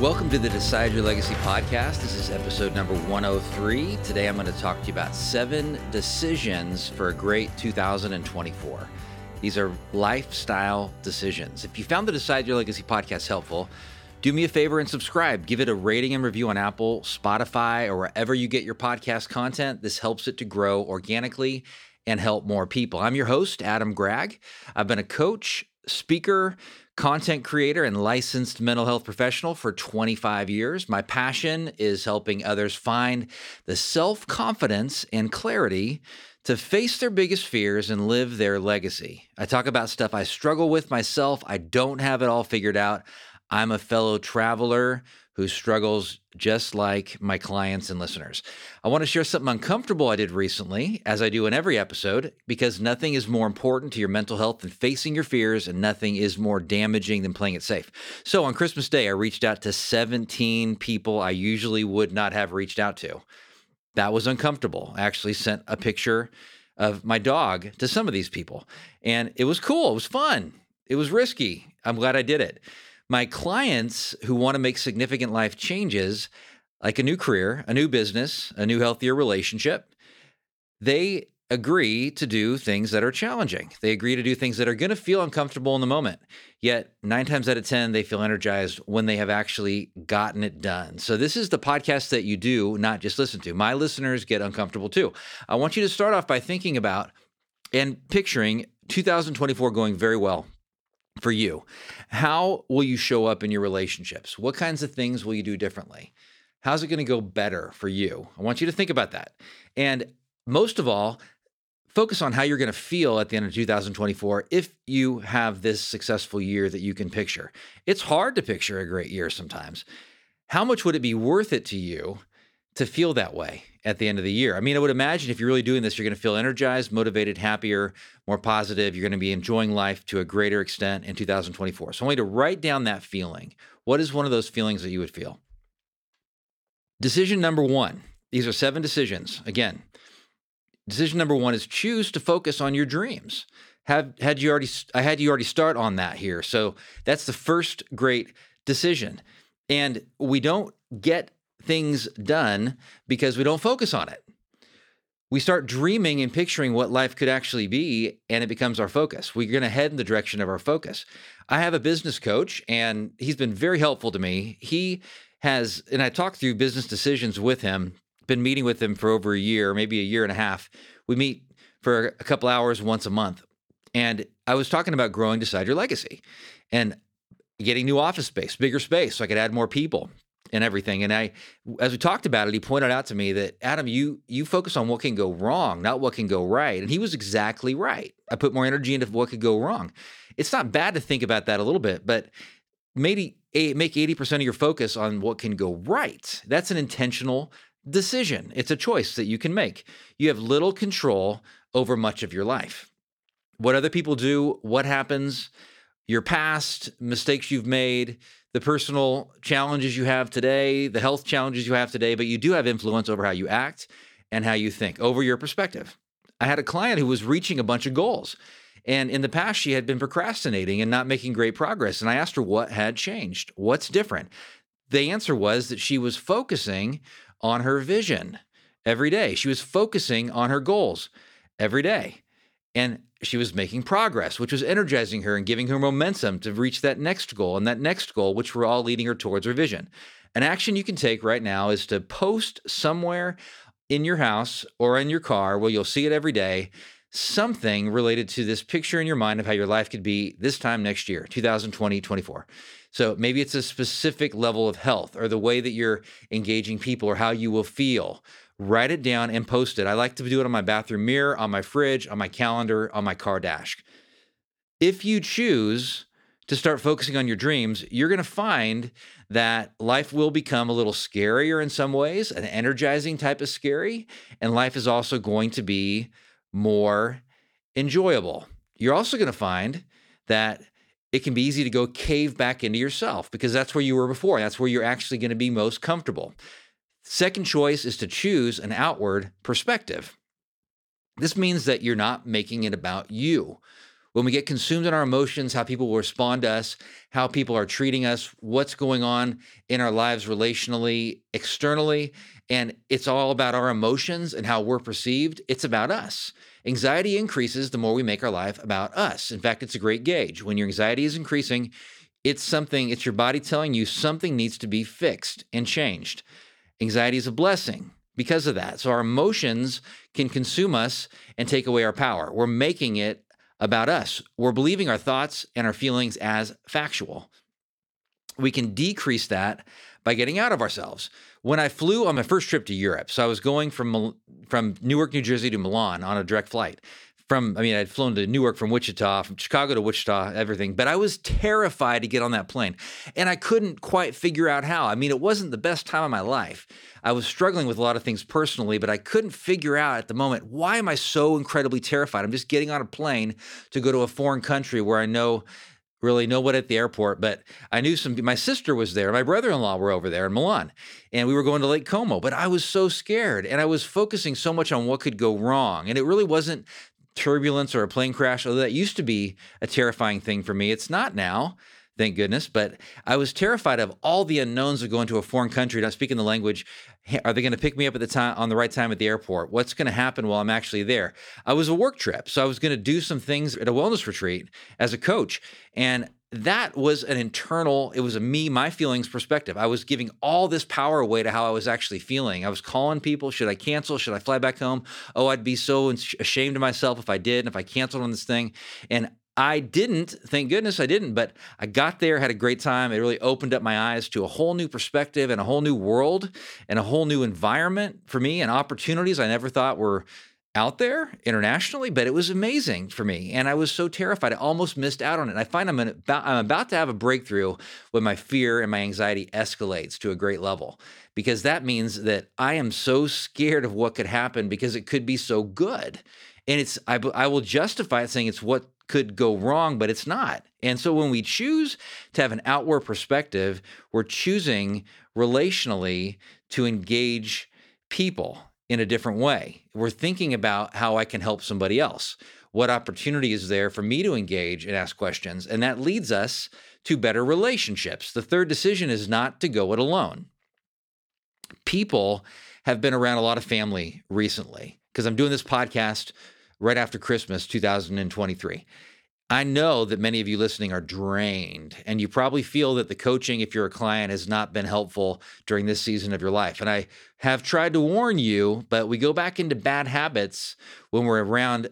Welcome to the Decide Your Legacy podcast. This is episode number 103. Today I'm going to talk to you about seven decisions for a great 2024. These are lifestyle decisions. If you found the Decide Your Legacy podcast helpful, do me a favor and subscribe. Give it a rating and review on Apple, Spotify, or wherever you get your podcast content. This helps it to grow organically and help more people. I'm your host, Adam Gragg. I've been a coach, speaker, content creator and licensed mental health professional for 25 years. My passion is helping others find the self confidence and clarity to face their biggest fears and live their legacy. I talk about stuff I struggle with myself. I don't have it all figured out. I'm a fellow traveler who struggles just like my clients and listeners. I want to share something uncomfortable I did recently, as I do in every episode, because nothing is more important to your mental health than facing your fears, and nothing is more damaging than playing it safe. So on Christmas Day, I reached out to 17 people I usually would not have reached out to. That was uncomfortable. I actually sent a picture of my dog to some of these people, and it was cool. It was fun. It was risky. I'm glad I did it my clients who want to make significant life changes, like a new career, a new business, a new healthier relationship, they agree to do things that are challenging. They agree to do things that are going to feel uncomfortable in the moment. Yet, nine times out of 10, they feel energized when they have actually gotten it done. So, this is the podcast that you do, not just listen to. My listeners get uncomfortable too. I want you to start off by thinking about and picturing 2024 going very well for you. How will you show up in your relationships? What kinds of things will you do differently? How's it going to go better for you? I want you to think about that. And most of all, focus on how you're going to feel at the end of 2024 if you have this successful year that you can picture. It's hard to picture a great year sometimes. How much would it be worth it to you to feel that way at the end of the year. I mean, I would imagine if you're really doing this, you're going to feel energized, motivated, happier, more positive. You're going to be enjoying life to a greater extent in 2024. So I want you to write down that feeling. What is one of those feelings that you would feel? Decision number one. These are seven decisions. Again, decision number one is choose to focus on your dreams. Have had you already? I had you already start on that here. So that's the first great decision. And we don't get things done because we don't focus on it. We start dreaming and picturing what life could actually be, and it becomes our focus. We're going to head in the direction of our focus. I have a business coach, and he's been very helpful to me. He has, and I talked through business decisions with him, been meeting with him for over a year, maybe a year and a half. We meet for a couple hours once a month. And I was talking about growing Decide Your Legacy and getting new office space, bigger space, so I could add more people, and everything. And I, as we talked about it, he pointed out to me that Adam, you you focus on what can go wrong, not what can go right. And he was exactly right. I put more energy into what could go wrong. It's not bad to think about that a little bit, but maybe make 80% of your focus on what can go right. That's an intentional decision. It's a choice that you can make. You have little control over much of your life. What other people do, what happens, your past, mistakes you've made, the personal challenges you have today, the health challenges you have today, but you do have influence over how you act and how you think, over your perspective. I had a client who was reaching a bunch of goals. And in the past, she had been procrastinating and not making great progress. And I asked her what had changed, what's different. The answer was that she was focusing on her vision every day. She was focusing on her goals every day. And she was making progress, which was energizing her and giving her momentum to reach that next goal and that next goal, which were all leading her towards her vision. An action you can take right now is to post somewhere in your house or in your car where you'll see it every day something related to this picture in your mind of how your life could be this time next year, 2020, 24. So maybe it's a specific level of health or the way that you're engaging people or how you will feel write it down and post it. I like to do it on my bathroom mirror, on my fridge, on my calendar, on my car dash. If you choose to start focusing on your dreams, you're going to find that life will become a little scarier in some ways, an energizing type of scary, and life is also going to be more enjoyable. You're also going to find that it can be easy to go cave back into yourself because that's where you were before. That's where you're actually going to be most comfortable. Second choice is to choose an outward perspective. This means that you're not making it about you. When we get consumed in our emotions, how people will respond to us, how people are treating us, what's going on in our lives relationally, externally, and it's all about our emotions and how we're perceived, it's about us. Anxiety increases the more we make our life about us. In fact, it's a great gauge. When your anxiety is increasing, it's something, it's your body telling you something needs to be fixed and changed. Anxiety is a blessing because of that. So our emotions can consume us and take away our power. We're making it about us. We're believing our thoughts and our feelings as factual. We can decrease that by getting out of ourselves. When I flew on my first trip to Europe, so I was going from from Newark, New Jersey to Milan on a direct flight. From I mean, I'd flown to Newark from Wichita, from Chicago to Wichita, everything. But I was terrified to get on that plane, and I couldn't quite figure out how. I mean, it wasn't the best time of my life. I was struggling with a lot of things personally, but I couldn't figure out at the moment why am I so incredibly terrified? I'm just getting on a plane to go to a foreign country where I know really know what at the airport, but I knew some. My sister was there, my brother-in-law were over there in Milan, and we were going to Lake Como. But I was so scared, and I was focusing so much on what could go wrong, and it really wasn't turbulence or a plane crash. Although that used to be a terrifying thing for me, it's not now. Thank goodness. But I was terrified of all the unknowns of going to a foreign country, not speaking the language. Are they going to pick me up at the time on the right time at the airport? What's going to happen while I'm actually there? I was a work trip, so I was going to do some things at a wellness retreat as a coach, and that was an internal it was a me my feelings perspective. I was giving all this power away to how i was actually feeling. I was calling people should i cancel? Should i fly back home? Oh i'd be so ashamed of myself if i did and if i canceled on this thing. And I didn't, thank goodness I didn't, but I got there, had a great time. It really opened up my eyes to a whole new perspective and a whole new world and a whole new environment for me and opportunities I never thought were out there internationally, but it was amazing for me. And I was so terrified. I almost missed out on it. And I find I'm about, I'm about to have a breakthrough when my fear and my anxiety escalates to a great level because that means that I am so scared of what could happen because it could be so good. And it's I, I will justify it saying it's what could go wrong, but it's not. And so when we choose to have an outward perspective, we're choosing relationally to engage people in a different way. We're thinking about how I can help somebody else. What opportunity is there for me to engage and ask questions? And that leads us to better relationships. The third decision is not to go it alone. People have been around a lot of family recently because I'm doing this podcast right after Christmas 2023. I know that many of you listening are drained, and you probably feel that the coaching, if you're a client, has not been helpful during this season of your life. And I have tried to warn you, but we go back into bad habits when we're around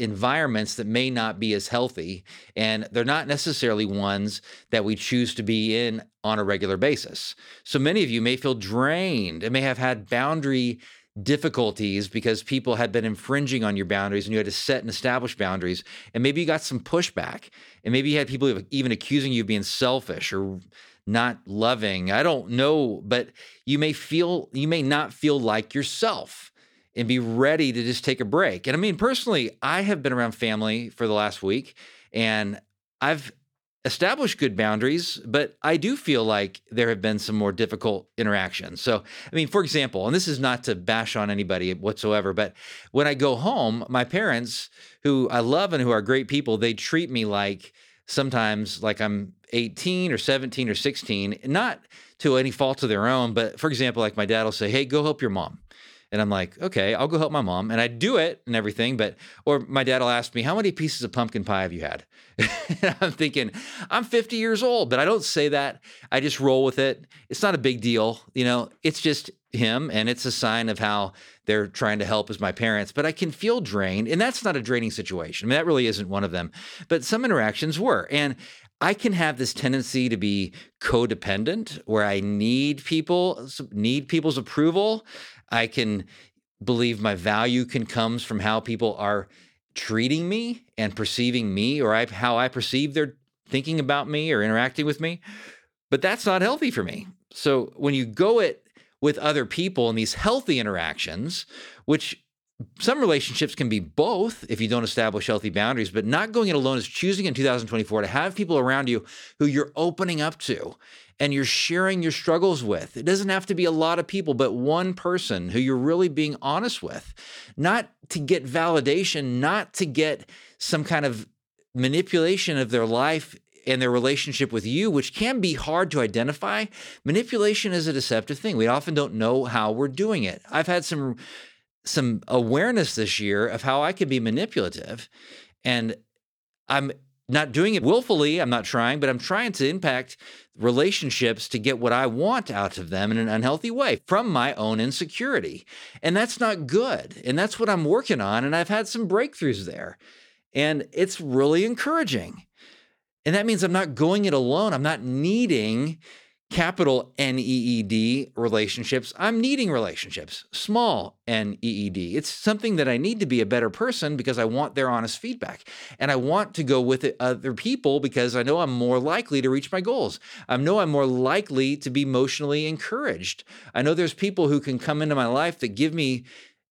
environments that may not be as healthy, and they're not necessarily ones that we choose to be in on a regular basis. So many of you may feel drained and may have had boundary difficulties because people had been infringing on your boundaries and you had to set and establish boundaries. And maybe you got some pushback. And maybe you had people even accusing you of being selfish or not loving. I don't know, but you may feel, you may not feel like yourself and be ready to just take a break. And I mean, personally, I have been around family for the last week and I've establish good boundaries, but I do feel like there have been some more difficult interactions. So, I mean, for example, and this is not to bash on anybody whatsoever, but when I go home, my parents, who I love and who are great people, they treat me like sometimes like I'm 18 or 17 or 16, not to any fault of their own, but for example, like my dad will say, Hey, go help your mom. And I'm like, okay, I'll go help my mom. And I do it and everything. But, or my dad will ask me, how many pieces of pumpkin pie have you had? I'm thinking, I'm 50 years old, but I don't say that. I just roll with it. It's not a big deal. You know, it's just him. And it's a sign of how they're trying to help as my parents. But I can feel drained. And that's not a draining situation. I mean, that really isn't one of them. But some interactions were. And I can have this tendency to be codependent where I need people need people's approval. I can believe my value can comes from how people are treating me and perceiving me or I, how I perceive their thinking about me or interacting with me. But that's not healthy for me. So when you go it with other people in these healthy interactions, which some relationships can be both if you don't establish healthy boundaries, but not going it alone is choosing in 2024 to have people around you who you're opening up to and you're sharing your struggles with. It doesn't have to be a lot of people, but one person who you're really being honest with, not to get validation, not to get some kind of manipulation of their life and their relationship with you, which can be hard to identify. Manipulation is a deceptive thing. We often don't know how we're doing it. I've had some some awareness this year of how I can be manipulative. And I'm not doing it willfully, I'm not trying, but I'm trying to impact relationships to get what I want out of them in an unhealthy way from my own insecurity. And that's not good. And that's what I'm working on. And I've had some breakthroughs there. And it's really encouraging. And that means I'm not going it alone. I'm not needing capital N E E D relationships. I'm needing relationships, small N E E D. It's something that I need to be a better person because I want their honest feedback. And I want to go with other people because I know I'm more likely to reach my goals. I know I'm more likely to be emotionally encouraged. I know there's people who can come into my life that give me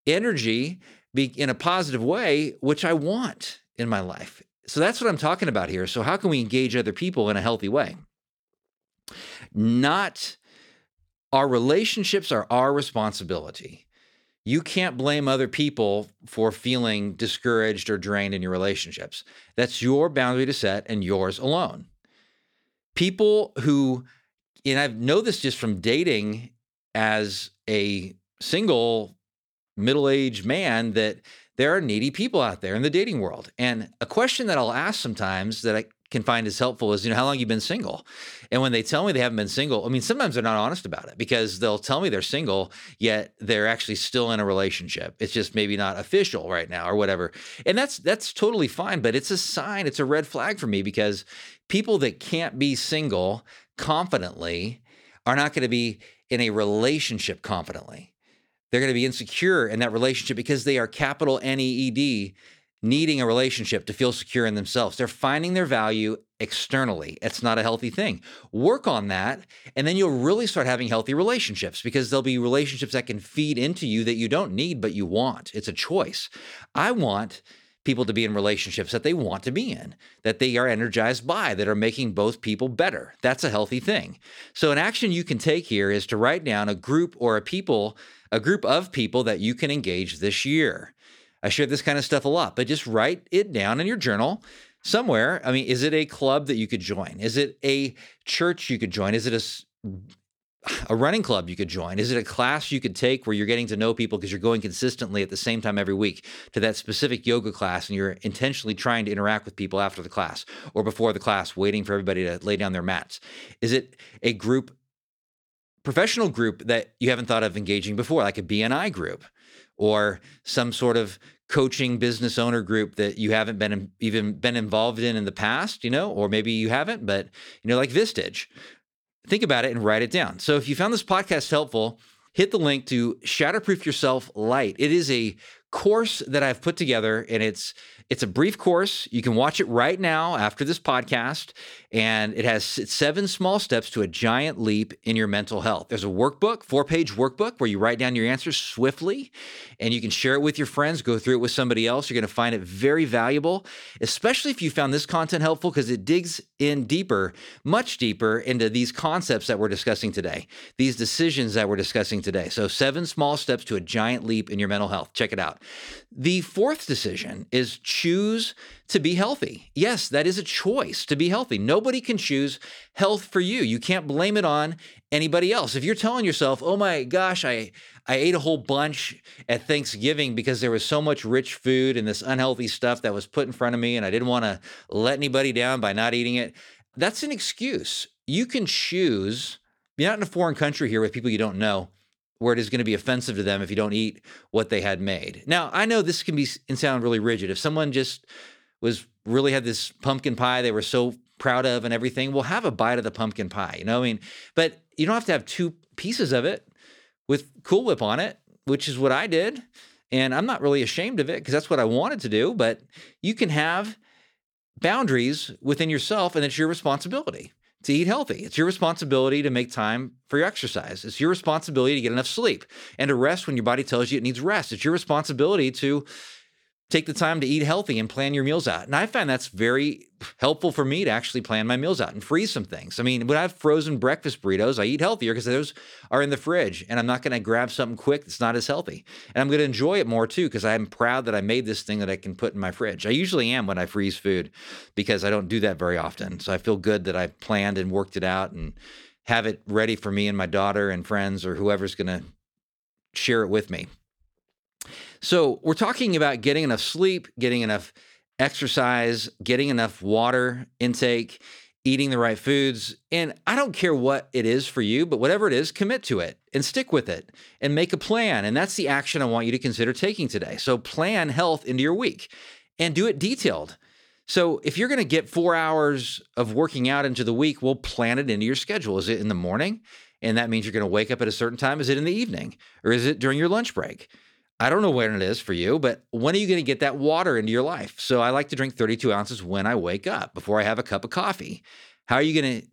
energy in a positive way, which I want in my life. So that's what I'm talking about here. So, how can we engage other people in a healthy way? Not our relationships are our responsibility. You can't blame other people for feeling discouraged or drained in your relationships. That's your boundary to set and yours alone. People who, and I know this just from dating as a single middle aged man, that there are needy people out there in the dating world. And a question that I'll ask sometimes that I can find as helpful is, you know, how long you've been single? And when they tell me they haven't been single, I mean, sometimes they're not honest about it because they'll tell me they're single, yet they're actually still in a relationship. It's just maybe not official right now or whatever. And that's that's totally fine, but it's a sign, it's a red flag for me because people that can't be single confidently are not going to be in a relationship confidently. They're going to be insecure in that relationship because they are capital N E E D needing a relationship to feel secure in themselves. They're finding their value externally. It's not a healthy thing. Work on that, and then you'll really start having healthy relationships because there'll be relationships that can feed into you that you don't need, but you want. It's a choice. I want people to be in relationships that they want to be in, that they are energized by, that are making both people better. That's a healthy thing. So, an action you can take here is to write down a group or a people, a group of people that you can engage this year. I share this kind of stuff a lot, but just write it down in your journal somewhere. I mean, is it a club that you could join? Is it a church you could join? Is it a a running club you could join? Is it a class you could take where you're getting to know people because you're going consistently at the same time every week to that specific yoga class and you're intentionally trying to interact with people after the class or before the class, waiting for everybody to lay down their mats? Is it a group, professional group that you haven't thought of engaging before, like a BNI group or some sort of coaching business owner group that you haven't been even been involved in in the past, you know, or maybe you haven't, but you know, like Vistage. Think about it and write it down. So if you found this podcast helpful, hit the link to Shatterproof Yourself Light. It is a course that I've put together and it's it's a brief course. You can watch it right now after this podcast, and it has seven small steps to a giant leap in your mental health. There's a workbook, four page workbook, where you write down your answers swiftly and you can share it with your friends, go through it with somebody else. You're going to find it very valuable, especially if you found this content helpful because it digs in deeper, much deeper into these concepts that we're discussing today, these decisions that we're discussing today. So, seven small steps to a giant leap in your mental health. Check it out. The fourth decision is choose to be healthy. Yes, that is a choice to be healthy. Nobody can choose health for you. You can't blame it on anybody else. If you're telling yourself, "Oh my gosh, I I ate a whole bunch at Thanksgiving because there was so much rich food and this unhealthy stuff that was put in front of me and I didn't want to let anybody down by not eating it." That's an excuse. You can choose. You're not in a foreign country here with people you don't know where it is going to be offensive to them if you don't eat what they had made. Now, I know this can be and sound really rigid. If someone just was really had this pumpkin pie they were so proud of and everything, well, have a bite of the pumpkin pie. You know, I mean, but you don't have to have two pieces of it with Cool Whip on it, which is what I did. And I'm not really ashamed of it because that's what I wanted to do. But you can have boundaries within yourself and it's your responsibility to eat healthy. It's your responsibility to make time for your exercise. It's your responsibility to get enough sleep and to rest when your body tells you it needs rest. It's your responsibility to take the time to eat healthy and plan your meals out. And I find that's very helpful for me to actually plan my meals out and freeze some things. I mean, when I have frozen breakfast burritos, I eat healthier because those are in the fridge and I'm not going to grab something quick that's not as healthy. And I'm going to enjoy it more too because I'm proud that I made this thing that I can put in my fridge. I usually am when I freeze food because I don't do that very often. So I feel good that I planned and worked it out and have it ready for me and my daughter and friends or whoever's going to share it with me. So, we're talking about getting enough sleep, getting enough exercise, getting enough water intake, eating the right foods. And I don't care what it is for you, but whatever it is, commit to it and stick with it and make a plan. And that's the action I want you to consider taking today. So, plan health into your week and do it detailed. So, if you're going to get four hours of working out into the week, we'll plan it into your schedule. Is it in the morning? And that means you're going to wake up at a certain time. Is it in the evening? Or is it during your lunch break? I don't know when it is for you, but when are you going to get that water into your life? So I like to drink 32 ounces when I wake up before I have a cup of coffee. How are you going to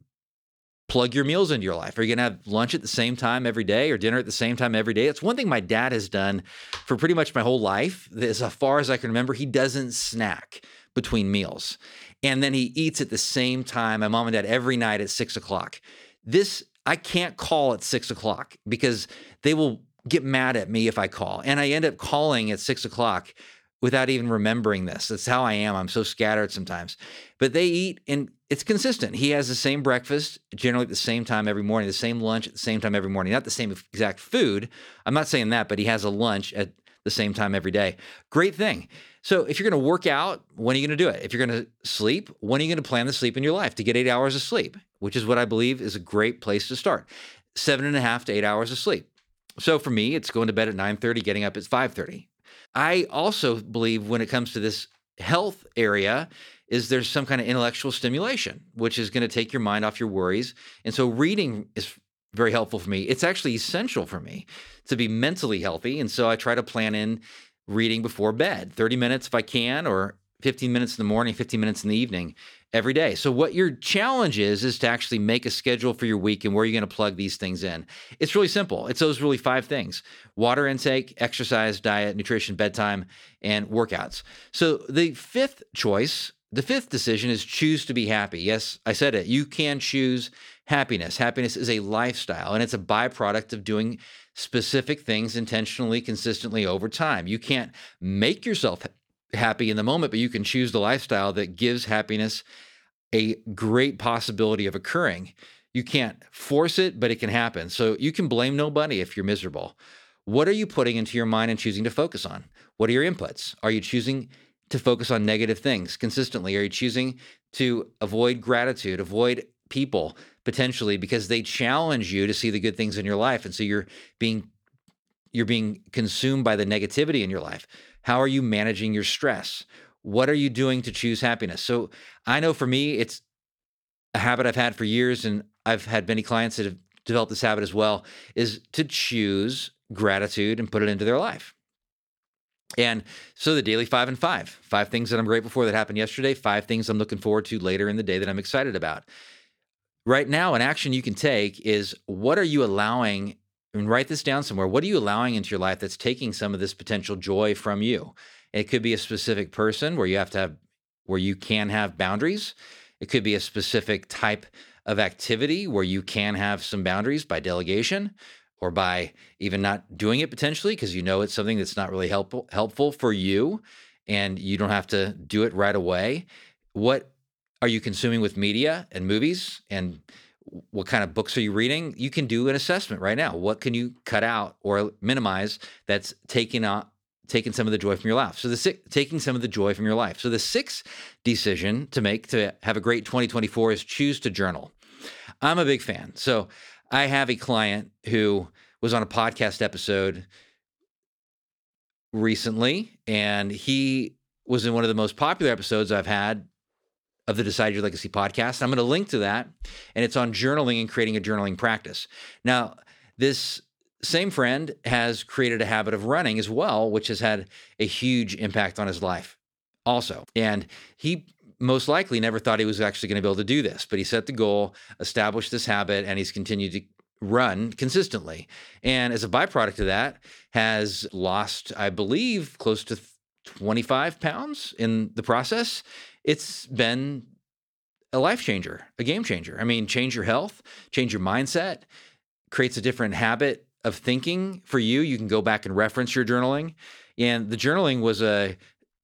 plug your meals into your life? Are you going to have lunch at the same time every day or dinner at the same time every day? It's one thing my dad has done for pretty much my whole life. As far as I can remember, he doesn't snack between meals. And then he eats at the same time, my mom and dad, every night at six o'clock. This, I can't call at six o'clock because they will get mad at me if I call. And I end up calling at six o'clock without even remembering this. That's how I am. I'm so scattered sometimes. But they eat and it's consistent. He has the same breakfast generally at the same time every morning, the same lunch at the same time every morning. Not the same exact food. I'm not saying that, but he has a lunch at the same time every day. Great thing. So if you're going to work out, when are you going to do it? If you're going to sleep, when are you going to plan the sleep in your life to get eight hours of sleep, which is what I believe is a great place to start. Seven and a half to eight hours of sleep. So for me, it's going to bed at 9:30, getting up at 5:30. I also believe when it comes to this health area is there's some kind of intellectual stimulation, which is going to take your mind off your worries. And so reading is very helpful for me. It's actually essential for me to be mentally healthy. And so I try to plan in reading before bed, 30 minutes if I can, or 15 minutes in the morning, 15 minutes in the evening every day. So what your challenge is is to actually make a schedule for your week and where you're going to plug these things in. It's really simple. It's those really five things: water intake, exercise, diet, nutrition, bedtime, and workouts. So the fifth choice, the fifth decision is choose to be happy. Yes, I said it. You can choose happiness. Happiness is a lifestyle and it's a byproduct of doing specific things intentionally, consistently over time. You can't make yourself happy in the moment, but you can choose the lifestyle that gives happiness a great possibility of occurring. You can't force it, but it can happen. So you can blame nobody if you're miserable. What are you putting into your mind and choosing to focus on? What are your inputs? Are you choosing to focus on negative things consistently? Are you choosing to avoid gratitude, avoid people potentially because they challenge you to see the good things in your life and so you're being you're being consumed by the negativity in your life? How are you managing your stress? What are you doing to choose happiness? So I know for me, it's a habit I've had for years, and I've had many clients that have developed this habit as well, is to choose gratitude and put it into their life. And so the daily five and five, five things that I'm grateful for that happened yesterday, five things I'm looking forward to later in the day that I'm excited about. Right now, an action you can take is what are you allowing and write this down somewhere. What are you allowing into your life that's taking some of this potential joy from you? It could be a specific person where you have to have where you can have boundaries. It could be a specific type of activity where you can have some boundaries by delegation or by even not doing it potentially because you know it's something that's not really helpful helpful for you and you don't have to do it right away. What are you consuming with media and movies and what kind of books are you reading? You can do an assessment right now. What can you cut out or minimize that's taking out taking some of the joy from your life? So the six, taking some of the joy from your life. So the sixth decision to make to have a great 2024 is choose to journal. I'm a big fan. So i have a client who was on a podcast episode recently and he was in one of the most popular episodes i've had of the Decide Your Legacy podcast. I'm going to link to that, and it's on journaling and creating a journaling practice. Now, this same friend has created a habit of running as well, which has had a huge impact on his life also. And he most likely never thought he was actually going to be able to do this, but he set the goal, established this habit, and he's continued to run consistently. And as a byproduct of that, has lost, I believe, close to 25 pounds in the process. It's been a life changer, a game changer. I mean, change your health, change your mindset, creates a different habit of thinking for you. You can go back and reference your journaling. And the journaling was a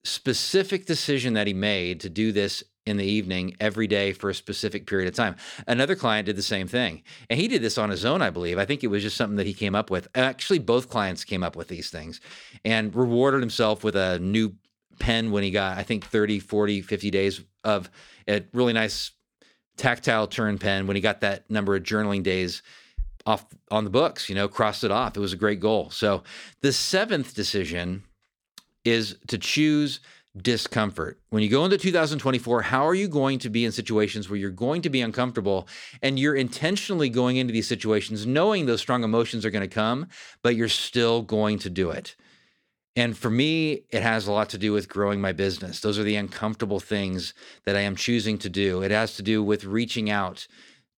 specific decision that he made to do this in the evening every day for a specific period of time. Another client did the same thing. And he did this on his own, I believe. I think it was just something that he came up with. Actually, both clients came up with these things and rewarded himself with a new pen when he got, I think, 30, 40, 50 days of a really nice tactile turn pen when he got that number of journaling days off on the books, you know, crossed it off. It was a great goal. So the seventh decision is to choose discomfort. When you go into 2024, how are you going to be in situations where you're going to be uncomfortable and you're intentionally going into these situations knowing those strong emotions are going to come, but you're still going to do it? And for me, it has a lot to do with growing my business. Those are the uncomfortable things that I am choosing to do. It has to do with reaching out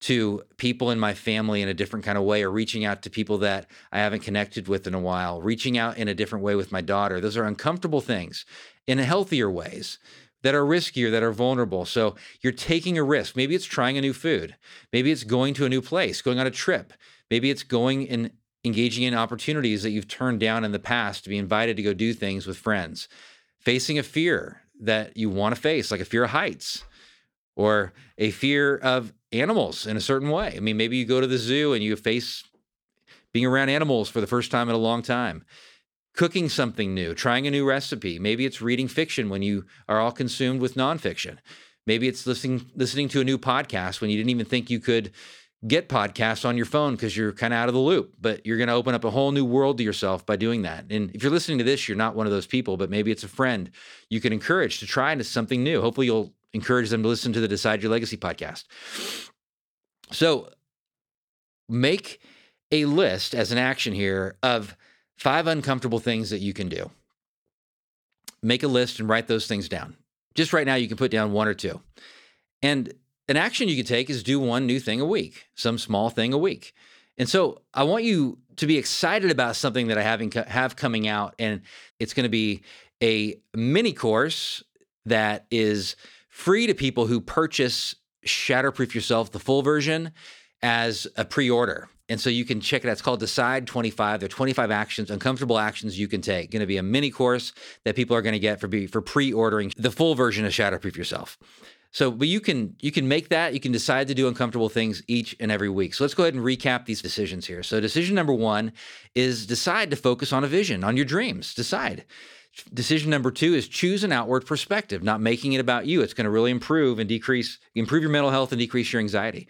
to people in my family in a different kind of way or reaching out to people that I haven't connected with in a while, reaching out in a different way with my daughter. Those are uncomfortable things in healthier ways that are riskier, that are vulnerable. So you're taking a risk. Maybe it's trying a new food. Maybe it's going to a new place, going on a trip. Maybe it's going and engaging in opportunities that you've turned down in the past to be invited to go do things with friends. Facing a fear that you want to face, like a fear of heights or a fear of animals in a certain way. I mean, maybe you go to the zoo and you face being around animals for the first time in a long time. Cooking something new, trying a new recipe. Maybe it's reading fiction when you are all consumed with nonfiction. Maybe it's listening listening to a new podcast when you didn't even think you could get podcasts on your phone because you're kind of out of the loop. But you're going to open up a whole new world to yourself by doing that. And if you're listening to this, you're not one of those people, but maybe it's a friend you can encourage to try into something new. Hopefully, you'll encourage them to listen to the Decide Your Legacy podcast. So make a list as an action here of five uncomfortable things that you can do. Make a list and write those things down. Just right now, you can put down one or two. And an action you can take is do one new thing a week, some small thing a week. And so I want you to be excited about something that I have, have coming out, and it's going to be a mini course that is free to people who purchase Shatterproof Yourself, the full version, as a pre order. And so you can check it out. It's called Decide 25. There are 25 actions, uncomfortable actions you can take. Going to be a mini course that people are going to get for, be, for pre ordering the full version of Shatterproof Yourself. So, but you can you can make that. You can decide to do uncomfortable things each and every week. So let's go ahead and recap these decisions here. So decision number one is decide to focus on a vision, on your dreams. Decide. Decision number two is choose an outward perspective, not making it about you. It's going to really improve and decrease, improve your mental health and decrease your anxiety.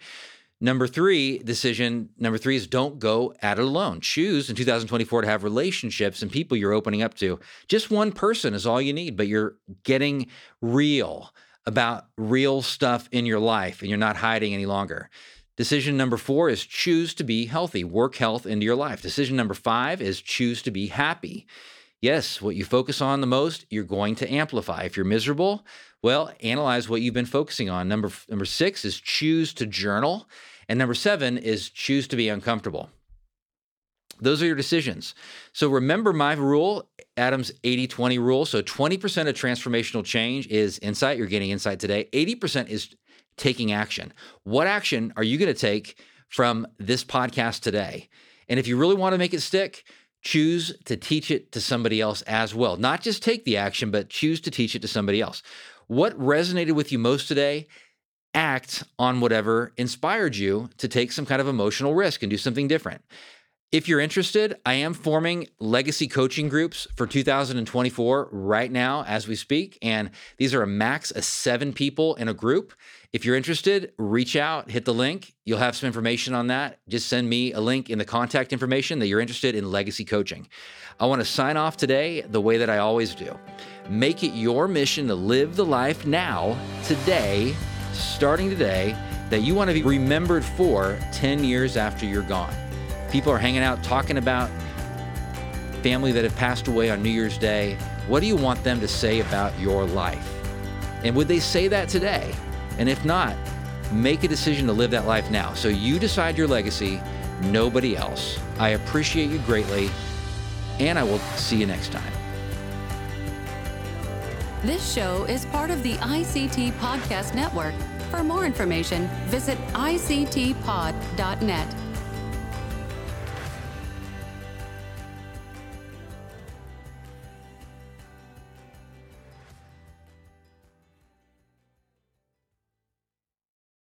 Number three, decision number three is don't go at it alone. Choose in 2024 to have relationships and people you're opening up to. Just one person is all you need, but you're getting real about real stuff in your life and you're not hiding any longer. Decision number four is choose to be healthy, work health into your life. Decision number five is choose to be happy. Yes, what you focus on the most, you're going to amplify. If you're miserable, well, analyze what you've been focusing on. Number number 6 is choose to journal, and number 7 is choose to be uncomfortable. Those are your decisions. So remember my rule, Adam's 80 20 rule. So 20% of transformational change is insight. You're getting insight today. 80% is taking action. What action are you going to take from this podcast today? And if you really want to make it stick, choose to teach it to somebody else as well. Not just take the action, but choose to teach it to somebody else. What resonated with you most today? Act on whatever inspired you to take some kind of emotional risk and do something different. If you're interested, I am forming legacy coaching groups for 2024 right now as we speak. And these are a max of seven people in a group. If you're interested, reach out, hit the link. You'll have some information on that. Just send me a link in the contact information that you're interested in legacy coaching. I want to sign off today the way that I always do. Make it your mission to live the life now, today, starting today, that you want to be remembered for 10 years after you're gone. People are hanging out talking about family that have passed away on New Year's Day. What do you want them to say about your life? And would they say that today? And if not, make a decision to live that life now. So you decide your legacy, nobody else. I appreciate you greatly, and I will see you next time. This show is part of the ICT Podcast Network. For more information, visit ictpod.net.